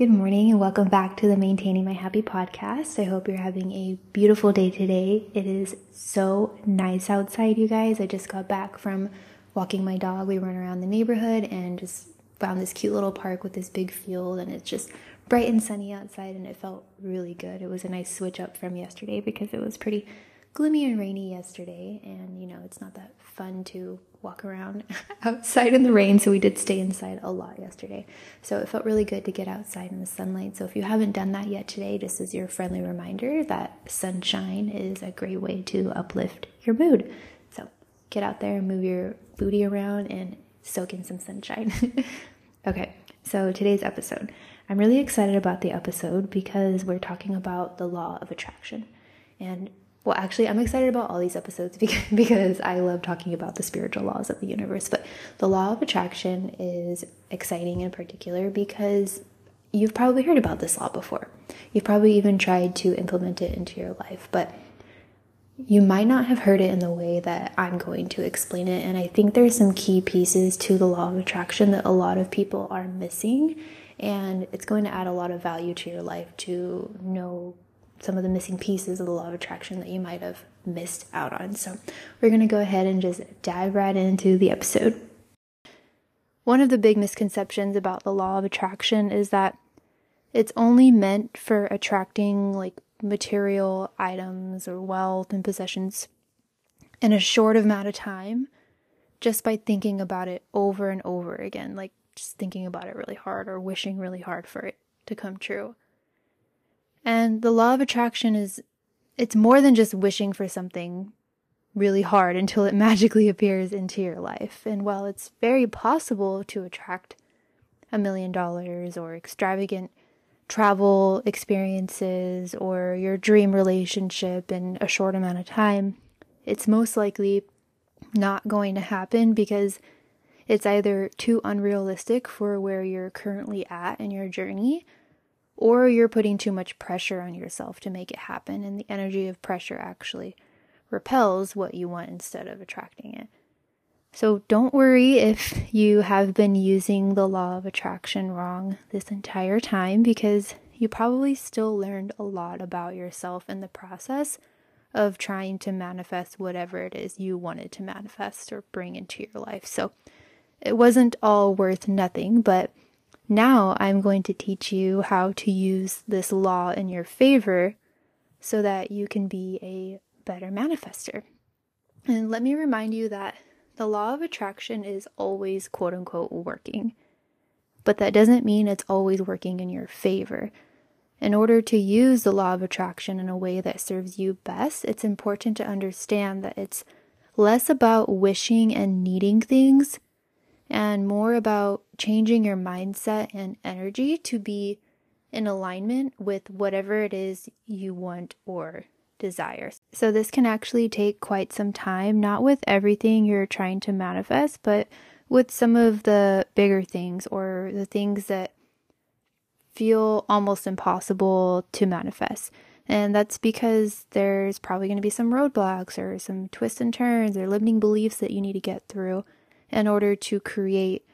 Good morning and welcome back to the Maintaining My Happy podcast. I hope you're having a beautiful day today. It is so nice outside, you guys. I just got back from walking my dog. We ran around the neighborhood and just found this cute little park with this big field, and it's just bright and sunny outside, and it felt really good. It was a nice switch up from yesterday because it was pretty gloomy and rainy yesterday, and you know, it's not that fun to walk around outside in the rain, so we did stay inside a lot yesterday. So it felt really good to get outside in the sunlight. So if you haven't done that yet today, just as your friendly reminder that sunshine is a great way to uplift your mood. So get out there and move your booty around and soak in some sunshine. okay, so today's episode. I'm really excited about the episode because we're talking about the law of attraction. And well, actually, I'm excited about all these episodes because, I love talking about the spiritual laws of the universe. But the law of attraction is exciting in particular because you've probably heard about this law before. You've probably even tried to implement it into your life, but you might not have heard it in the way that I'm going to explain it. And I think there's some key pieces to the law of attraction that a lot of people are missing. And it's going to add a lot of value to your life to know some of the missing pieces of the law of attraction that you might have missed out on. So, we're going to go ahead and just dive right into the episode. One of the big misconceptions about the law of attraction is that it's only meant for attracting like material items or wealth and possessions in a short amount of time just by thinking about it over and over again, like just thinking about it really hard or wishing really hard for it to come true. And the law of attraction is it's more than just wishing for something really hard until it magically appears into your life. And while it's very possible to attract a million dollars or extravagant travel experiences or your dream relationship in a short amount of time, it's most likely not going to happen because it's either too unrealistic for where you're currently at in your journey or you're putting too much pressure on yourself to make it happen, and the energy of pressure actually repels what you want instead of attracting it. So don't worry if you have been using the law of attraction wrong this entire time because you probably still learned a lot about yourself in the process of trying to manifest whatever it is you wanted to manifest or bring into your life. So it wasn't all worth nothing, but now I'm going to teach you how to use this law in your favor so that you can be a better manifester. And let me remind you that the law of attraction is always quote unquote working, but that doesn't mean it's always working in your favor. In order to use the law of attraction in a way that serves you best, it's important to understand that it's less about wishing and needing things and more about changing your mindset and energy to be in alignment with whatever it is you want or desire. So, this can actually take quite some time, not with everything you're trying to manifest, but with some of the bigger things or the things that feel almost impossible to manifest. And that's because there's probably going to be some roadblocks or some twists and turns or limiting beliefs that you need to get through in order to create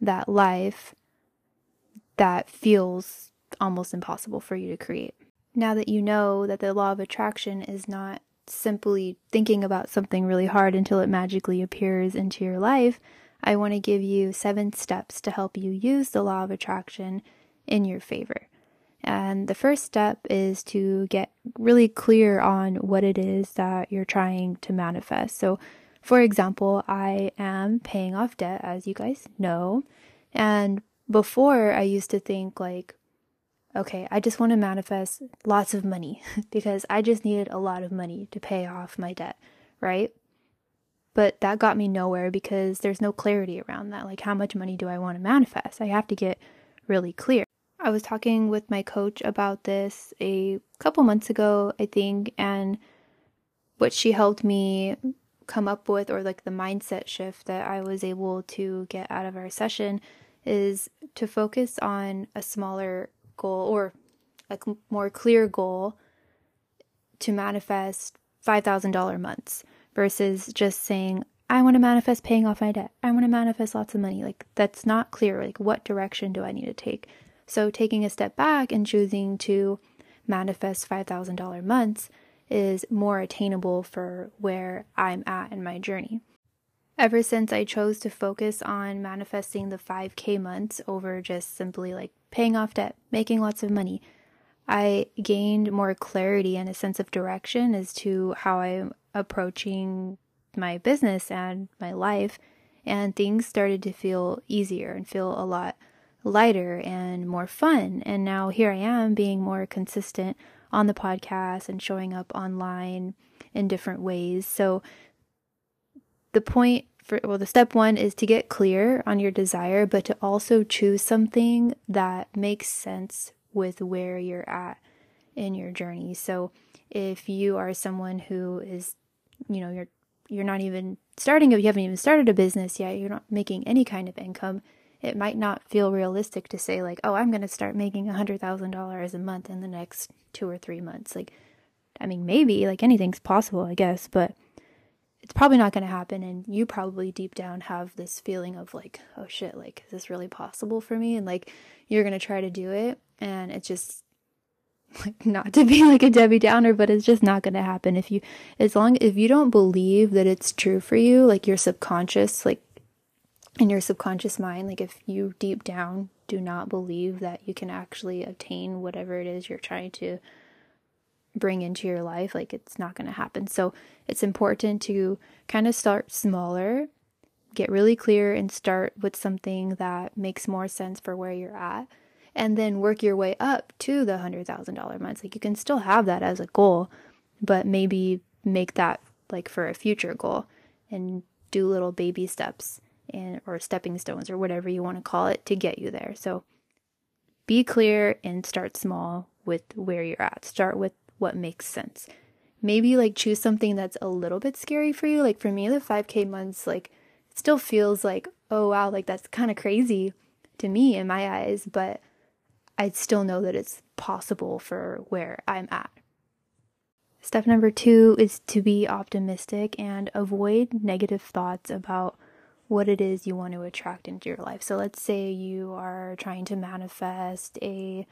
that life that feels almost impossible for you to create. Now that you know that the law of attraction is not simply thinking about something really hard until it magically appears into your life, I want to give you seven steps to help you use the law of attraction in your favor. And the first step is to get really clear on what it is that you're trying to manifest. So, for example, I am paying off debt, as you guys know. And before, I used to think, like, okay, I just want to manifest lots of money because I just needed a lot of money to pay off my debt, right? But that got me nowhere because there's no clarity around that. Like, how much money do I want to manifest? I have to get really clear. I was talking with my coach about this a couple months ago, I think, and what she helped me come up with or like the mindset shift that I was able to get out of our session is to focus on a smaller goal or a more clear goal to manifest $5,000 months versus just saying, I want to manifest paying off my debt. I want to manifest lots of money. Like, that's not clear. Like, what direction do I need to take? So, taking a step back and choosing to manifest $5,000 months is more attainable for where I'm at in my journey. Ever since I chose to focus on manifesting the 5K months over just simply like paying off debt, making lots of money, I gained more clarity and a sense of direction as to how I'm approaching my business and my life. And things started to feel easier and feel a lot lighter and more fun. And now here I am being more consistent on the podcast and showing up online in different ways. So the point for well the step 1 is to get clear on your desire but to also choose something that makes sense with where you're at in your journey. So if you are someone who is you know you're you're not even starting you haven't even started a business yet, you're not making any kind of income, it might not feel realistic to say like, "Oh, I'm going to start making a $100,000 a month in the next 2 or 3 months." Like I mean, maybe like anything's possible, I guess, but it's probably not going to happen and you probably deep down have this feeling of like, "Oh shit, like is this really possible for me?" and like you're going to try to do it and it's just like not to be like a Debbie Downer, but it's just not going to happen if you as long if you don't believe that it's true for you, like your subconscious, like in your subconscious mind, like if you deep down do not believe that you can actually obtain whatever it is you're trying to bring into your life, like it's not going to happen. So it's important to kind of start smaller, get really clear, and start with something that makes more sense for where you're at and then work your way up to the $100,000 months. Like you can still have that as a goal, but maybe make that like for a future goal and do little baby steps and or stepping stones or whatever you want to call it to get you there. So be clear and start small with where you're at. Start with what makes sense. Maybe like choose something that's a little bit scary for you. Like for me, the 5K months, like still feels like, oh wow, like that's kind of crazy to me in my eyes, but I still know that it's possible for where I'm at. Step number two is to be optimistic and avoid negative thoughts about what it is you want to attract into your life. So, let's say you are trying to manifest a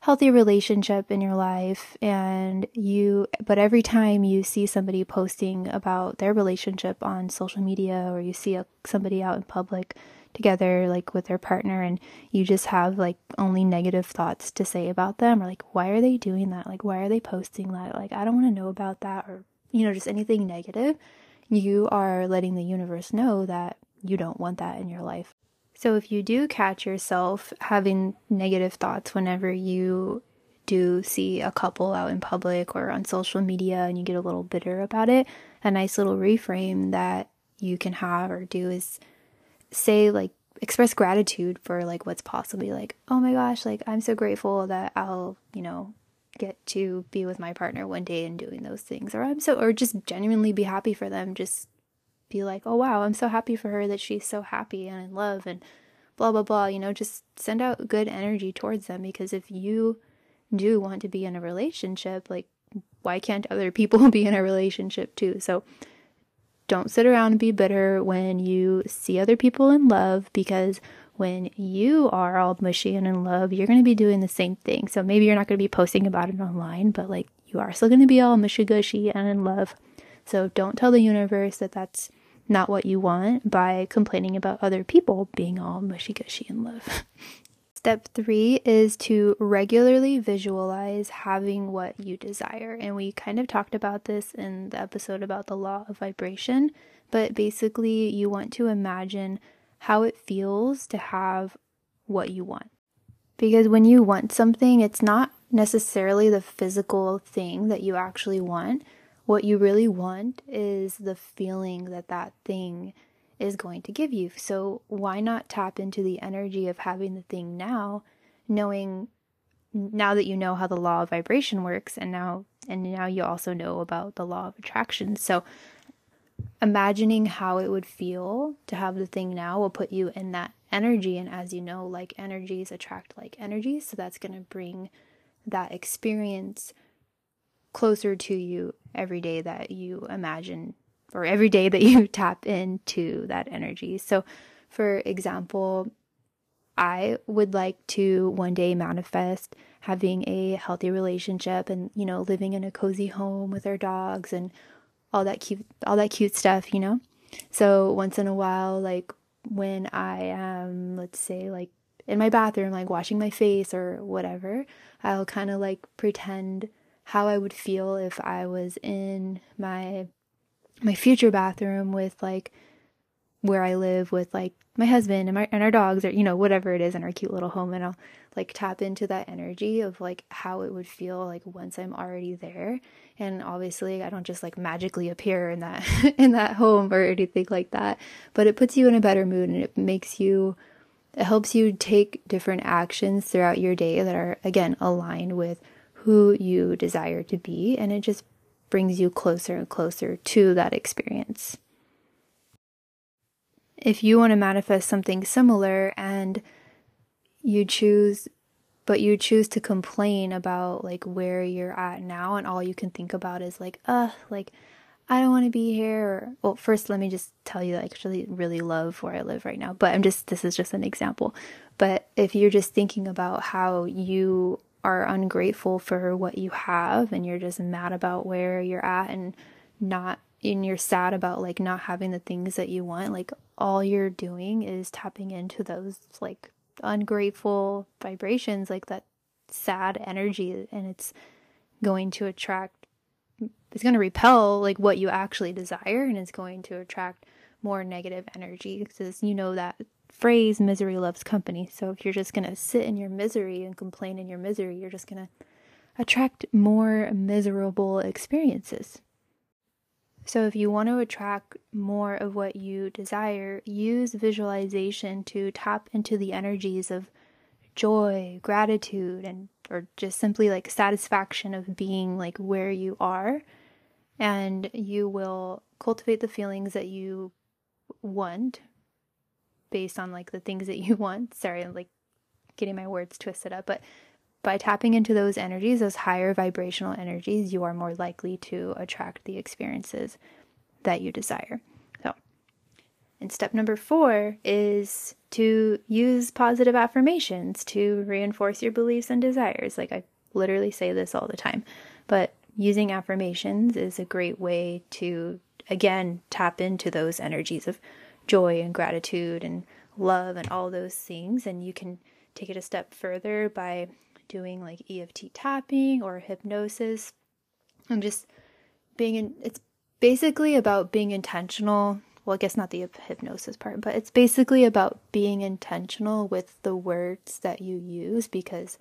healthy relationship in your life, and you, but every time you see somebody posting about their relationship on social media or you see a, somebody out in public together like with their partner and you just have like only negative thoughts to say about them or like why are they doing that like why are they posting that like i don't want to know about that or you know just anything negative you are letting the universe know that you don't want that in your life. So if you do catch yourself having negative thoughts whenever you do see a couple out in public or on social media and you get a little bitter about it, a nice little reframe that you can have or do is say like express gratitude for like what's possibly like oh my gosh like i'm so grateful that i'll you know get to be with my partner one day and doing those things or i'm so or just genuinely be happy for them just be like oh wow i'm so happy for her that she's so happy and in love and blah blah blah you know just send out good energy towards them because if you do want to be in a relationship like why can't other people be in a relationship too so don't sit around and be bitter when you see other people in love because when you are all mushy and in love, you're going to be doing the same thing. So maybe you're not going to be posting about it online, but like you are still going to be all mushy gushy and in love. So don't tell the universe that that's not what you want by complaining about other people being all mushy gushy in love. Step three is to regularly visualize having what you desire. And we kind of talked about this in the episode about the law of vibration, but basically, you want to imagine how it feels to have what you want. Because when you want something, it's not necessarily the physical thing that you actually want. What you really want is the feeling that that thing is going to give you. So why not tap into the energy of having the thing now, knowing now that you know how the law of vibration works and now and now you also know about the law of attraction. So imagining how it would feel to have the thing now will put you in that energy and as you know like energies attract like energies so that's going to bring that experience closer to you every day that you imagine or every day that you tap into that energy. So, for example, I would like to one day manifest having a healthy relationship and, you know, living in a cozy home with our dogs and all that cute all that cute stuff, you know? So once in a while, like when I am, let's say, like in my bathroom, like washing my face or whatever, I'll kind of like pretend how I would feel if I was in my my future bathroom with like where I live with like my husband and my and our dogs or you know whatever it is in our cute little home. And I'll like tap into that energy of like how it would feel like once I'm already there. And obviously I don't just like magically appear in that in that home or anything like that. But it puts you in a better mood and it makes you it helps you take different actions throughout your day that are again aligned with who you desire to be and it just brings you closer and closer to that experience. If you want to manifest something similar and you choose but you choose to complain about like where you're at now and all you can think about is like uh like I don't want to be here or well first let me just tell you that I actually really love where I live right now but I'm just this is just an example. But if you're just thinking about how you are ungrateful for what you have and you're just mad about where you're at and not and you're sad about like not having the things that you want, like all you're doing is tapping into those like ungrateful vibrations, like that sad energy, and it's going to attract, it's going to repel like what you actually desire, and it's going to attract more negative energy because you know that phrase misery loves company. So if you're just going to sit in your misery and complain in your misery, you're just going to attract more miserable experiences. So, if you want to attract more of what you desire, use visualization to tap into the energies of joy, gratitude, and or just simply like satisfaction of being like where you are. And you will cultivate the feelings that you want based on like the things that you want. Sorry, I'm like getting my words twisted up, but by tapping into those energies, those higher vibrational energies, you are more likely to attract the experiences that you desire. So, and step number four is to use positive affirmations to reinforce your beliefs and desires. Like I literally say this all the time, but using affirmations is a great way to, again, tap into those energies of joy and gratitude and love and all those things. And you can take it a step further by doing like EFT tapping or hypnosis. I'm just being in, it's basically about being intentional. Well, I guess not the hypnosis part, but it's basically about being intentional with the words that you use because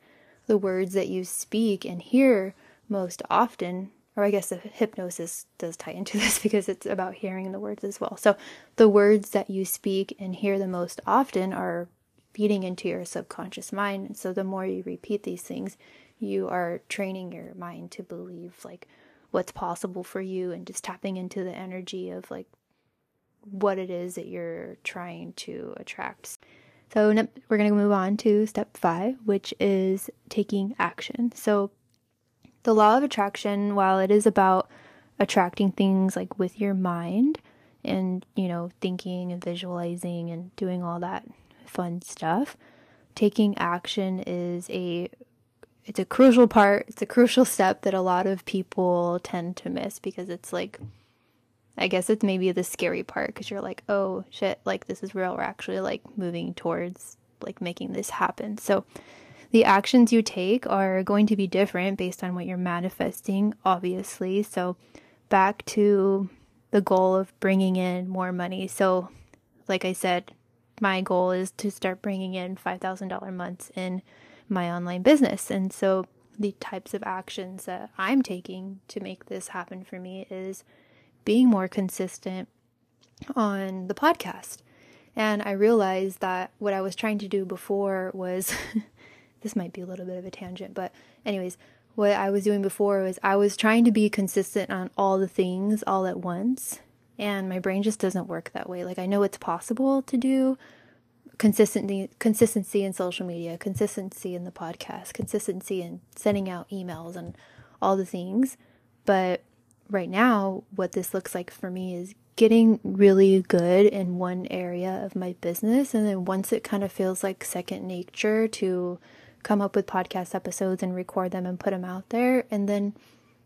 the words that you speak and hear most often, or I guess the hypnosis does tie into this because it's about hearing the words as well. So the words that you speak and hear the most often are feeding into your subconscious mind. And so the more you repeat these things, you are training your mind to believe like what's possible for you and just tapping into the energy of like what it is that you're trying to attract. So we're going to move on to step 5, which is taking action. So the law of attraction, while it is about attracting things like with your mind and, you know, thinking and visualizing and doing all that fun stuff. Taking action is a it's a crucial part, it's a crucial step that a lot of people tend to miss because it's like I guess it's maybe the scary part because you're like, "Oh shit, like this is real. We're actually like moving towards like making this happen." So the actions you take are going to be different based on what you're manifesting, obviously. So, back to the goal of bringing in more money. So, like I said, my goal is to start bringing in $5,000 months in my online business. And so the types of actions that I'm taking to make this happen for me is being more consistent on the podcast. And I realized that what I was trying to do before was this might be a little bit of a tangent, but, anyways, what I was doing before was I was trying to be consistent on all the things all at once and my brain just doesn't work that way. Like I know it's possible to do consistency consistency in social media, consistency in the podcast, consistency in sending out emails and all the things, but right now what this looks like for me is getting really good in one area of my business. And then once it kind of feels like second nature to come up with podcast episodes and record them and put them out there. And then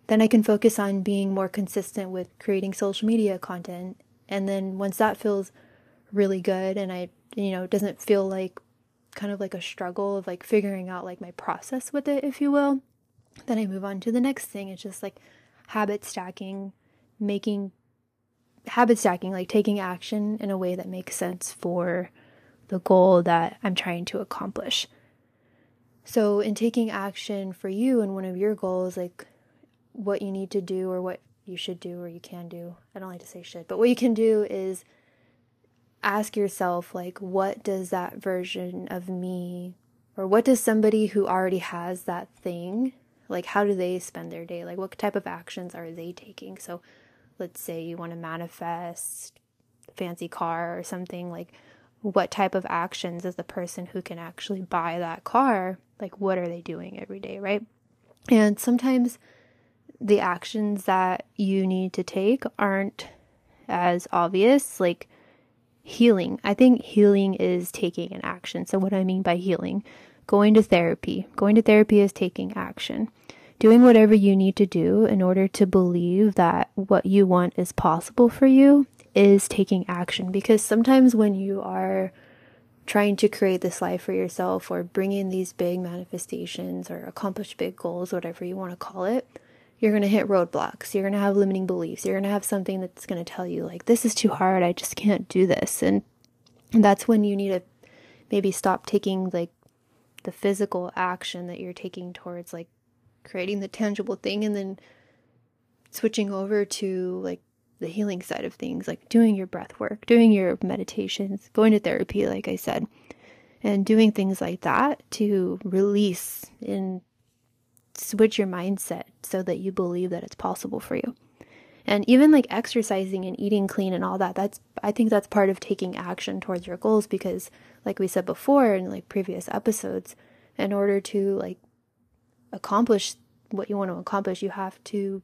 then I can focus on being more consistent with creating social media content. And then once that feels really good and I you know, doesn't feel like kind of like a struggle of like figuring out like my process with it, if you will, then I move on to the next thing. It's just like habit stacking, making habit stacking, like taking action in a way that makes sense for the goal that I'm trying to accomplish. So, in taking action for you and one of your goals, like what you need to do or what you should do or you can do, I don't like to say should, but what you can do is ask yourself, like, what does that version of me or what does somebody who already has that thing, like, how do they spend their day? Like, what type of actions are they taking? So, let's say you want to manifest fancy car or something like what type of actions is the person who can actually buy that car like what are they doing every day right? And sometimes the actions that you need to take aren't as obvious like healing. I think healing is taking an action. So what i mean by healing? Going to therapy. Going to therapy is taking action. Doing whatever you need to do in order to believe that what you want is possible for you is taking action. Because sometimes when you are trying to create this life for yourself or bring in these big manifestations or accomplish big goals, whatever you want to call it, you're going to hit roadblocks. You're going to have limiting beliefs. You're going to have something that's going to tell you, like, this is too hard. I just can't do this. And that's when you need to maybe stop taking, like, the physical action that you're taking towards, like, creating the tangible thing and then switching over to like the healing side of things, like doing your breath work, doing your meditations, going to therapy, like I said, and doing things like that to release and switch your mindset so that you believe that it's possible for you. And even like exercising and eating clean and all that, that's I think that's part of taking action towards your goals because like we said before in like previous episodes, in order to like accomplish what you want to accomplish, you have to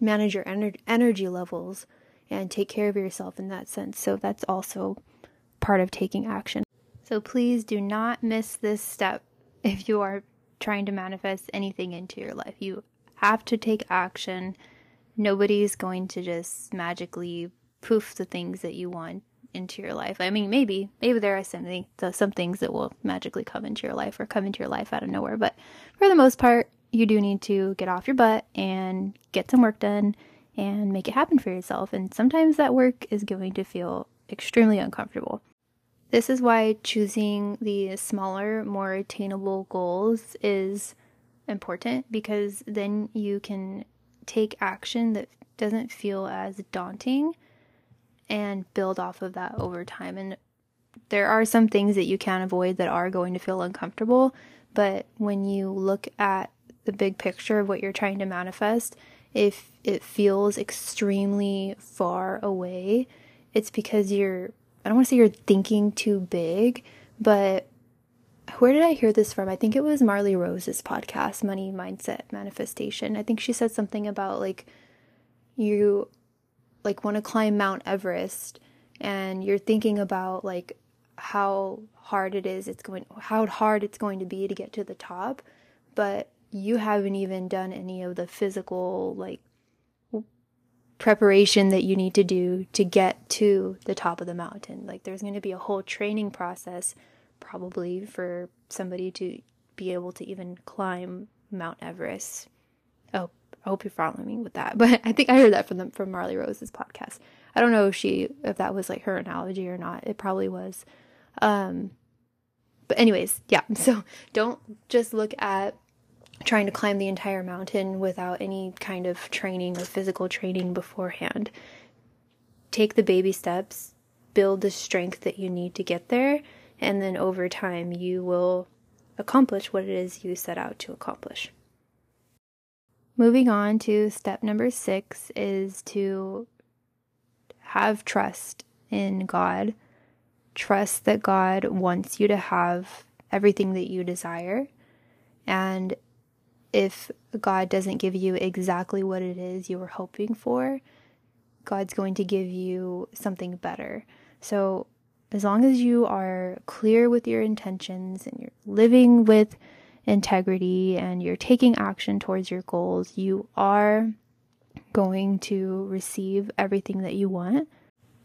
manage your ener- energy levels and take care of yourself in that sense. So that's also part of taking action. So please do not miss this step if you are trying to manifest anything into your life. You have to take action. Nobody's going to just magically poof the things that you want into your life. I mean, maybe, maybe there are some, some things that will magically come into your life or come into your life out of nowhere. But for the most part, you do need to get off your butt and get some work done and make it happen for yourself. And sometimes that work is going to feel extremely uncomfortable. This is why choosing the smaller, more attainable goals is important because then you can take action that doesn't feel as daunting and build off of that over time. And there are some things that you can avoid that are going to feel uncomfortable, but when you look at the big picture of what you're trying to manifest, if it feels extremely far away, it's because you're, I don't want to say you're thinking too big, but where did I hear this from? I think it was Marley Rose's podcast, Money Mindset Manifestation. I think she said something about like you like want to climb Mount Everest and you're thinking about like how hard it is it's going how hard it's going to be to get to the top, but you haven't even done any of the physical like preparation that you need to do to get to the top of the mountain. Like there's going to be a whole training process probably for somebody to be able to even climb Mount Everest. Oh, I hope you're following me with that. But I think I heard that from them from Marley Rose's podcast. I don't know if she if that was like her analogy or not. It probably was. Um but anyways, yeah. So don't just look at trying to climb the entire mountain without any kind of training or physical training beforehand. Take the baby steps, build the strength that you need to get there, and then over time you will accomplish what it is you set out to accomplish. Moving on to step number six is to have trust in God. Trust that God wants you to have everything that you desire. And if God doesn't give you exactly what it is you were hoping for, God's going to give you something better. So, as long as you are clear with your intentions and you're living with integrity and you're taking action towards your goals, you are going to receive everything that you want.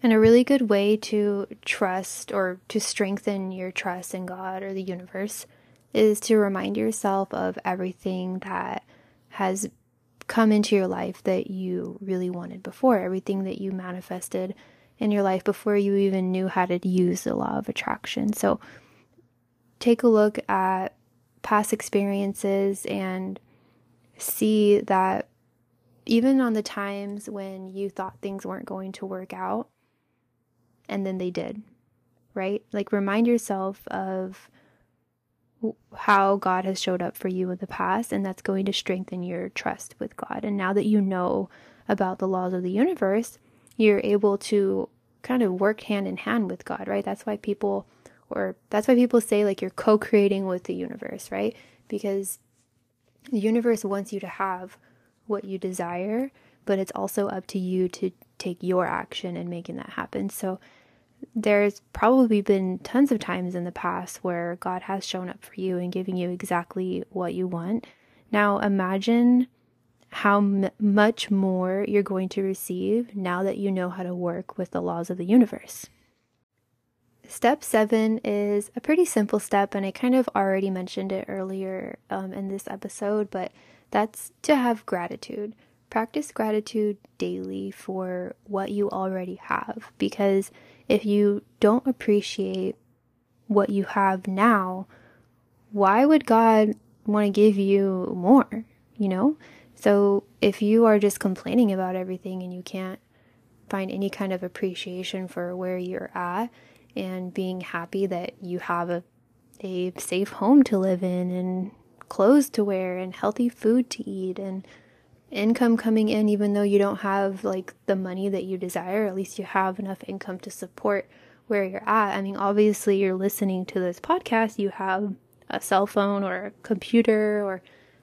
And a really good way to trust or to strengthen your trust in God or the universe is to remind yourself of everything that has come into your life that you really wanted before, everything that you manifested in your life before you even knew how to use the law of attraction. So take a look at past experiences and see that even on the times when you thought things weren't going to work out and then they did, right? Like remind yourself of how God has showed up for you in the past, and that's going to strengthen your trust with God. And now that you know about the laws of the universe, you're able to kind of work hand in hand with God, right? That's why people, or that's why people say like you're co creating with the universe, right? Because the universe wants you to have what you desire, but it's also up to you to take your action and making that happen. So there's probably been tons of times in the past where God has shown up for you and giving you exactly what you want. Now imagine how m- much more you're going to receive now that you know how to work with the laws of the universe. Step seven is a pretty simple step, and I kind of already mentioned it earlier um, in this episode, but that's to have gratitude. Practice gratitude daily for what you already have because if you don't appreciate what you have now, why would God want to give you more? You know? So if you are just complaining about everything and you can't find any kind of appreciation for where you're at and being happy that you have a, a safe home to live in and clothes to wear and healthy food to eat and income coming in even though you don't have like the money that you desire at least you have enough income to support where you're at. I mean obviously you're listening to this podcast you have a cell phone or a computer or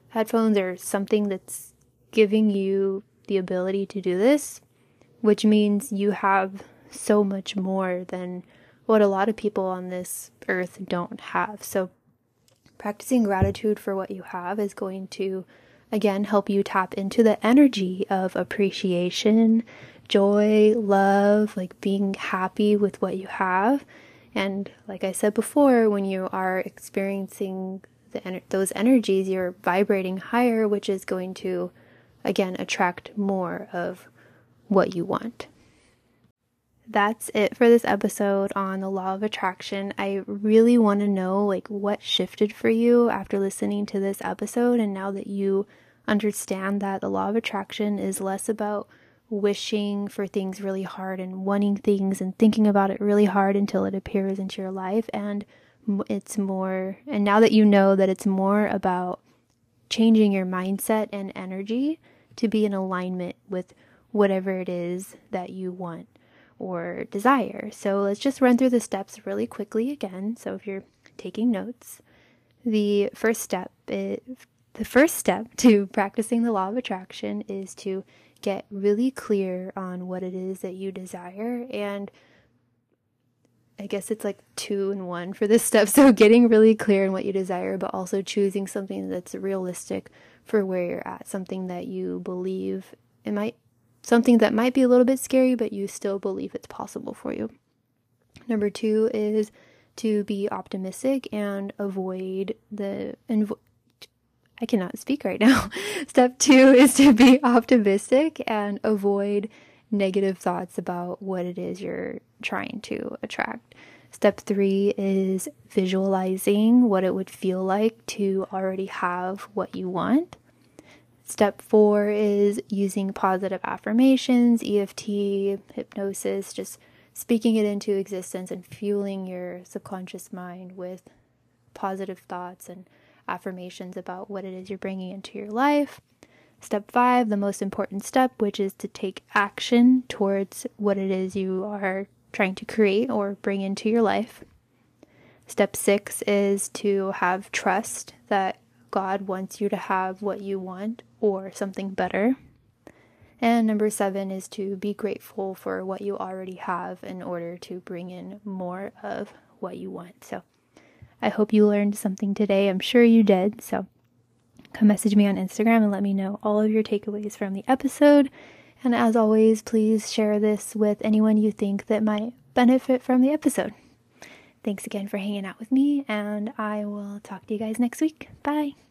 headphones or something that's giving you the ability to do this which means you have so much more than what a lot of people on this earth don't have. So practicing gratitude for what you have is going to again help you tap into the energy of appreciation, joy, love, like being happy with what you have. And like I said before, when you are experiencing the, those energies, you're vibrating higher, which is going to again attract more of what you want that's it for this episode on the law of attraction. I really want to know like what shifted for you after listening to this episode and now that you understand that the law of attraction is less about wishing for things really hard and wanting things and thinking about it really hard until it appears into your life and it's more and now that you know that it's more about changing your mindset and energy to be in alignment with whatever it is that you want or desire. So let's just run through the steps really quickly again. So if you're taking notes, the first step is, the first step to practicing the law of attraction is to get really clear on what it is that you desire and I guess it's like two and one for this step. So getting really clear on what you desire, but also choosing something that's realistic for where you're at, something that you believe it might something that might be a little bit scary, but you still believe it's possible for you. Number two is to be optimistic and avoid the. Inv- I cannot speak right now. Step two is to be optimistic and avoid negative thoughts about what it is you're trying to attract. Step three is visualizing what it would feel like to already have what you want. Step four is using positive affirmations, EFT, hypnosis, just speaking it into existence and fueling your subconscious mind with positive thoughts and affirmations about what it is you're bringing into your life. Step five, the most important step, which is to take action towards what it is you are trying to create or bring into your life. Step six is to have trust that God wants you to have what you want or something better. And number seven is to be grateful for what you already have in order to bring in more of what you want. So I hope you learned something today. I'm sure you did. So come message me on Instagram and let me know all of your takeaways from the episode. And as always, please share this with anyone you think that might benefit from the episode. Thanks again for hanging out with me, and I will talk to you guys next week. Bye.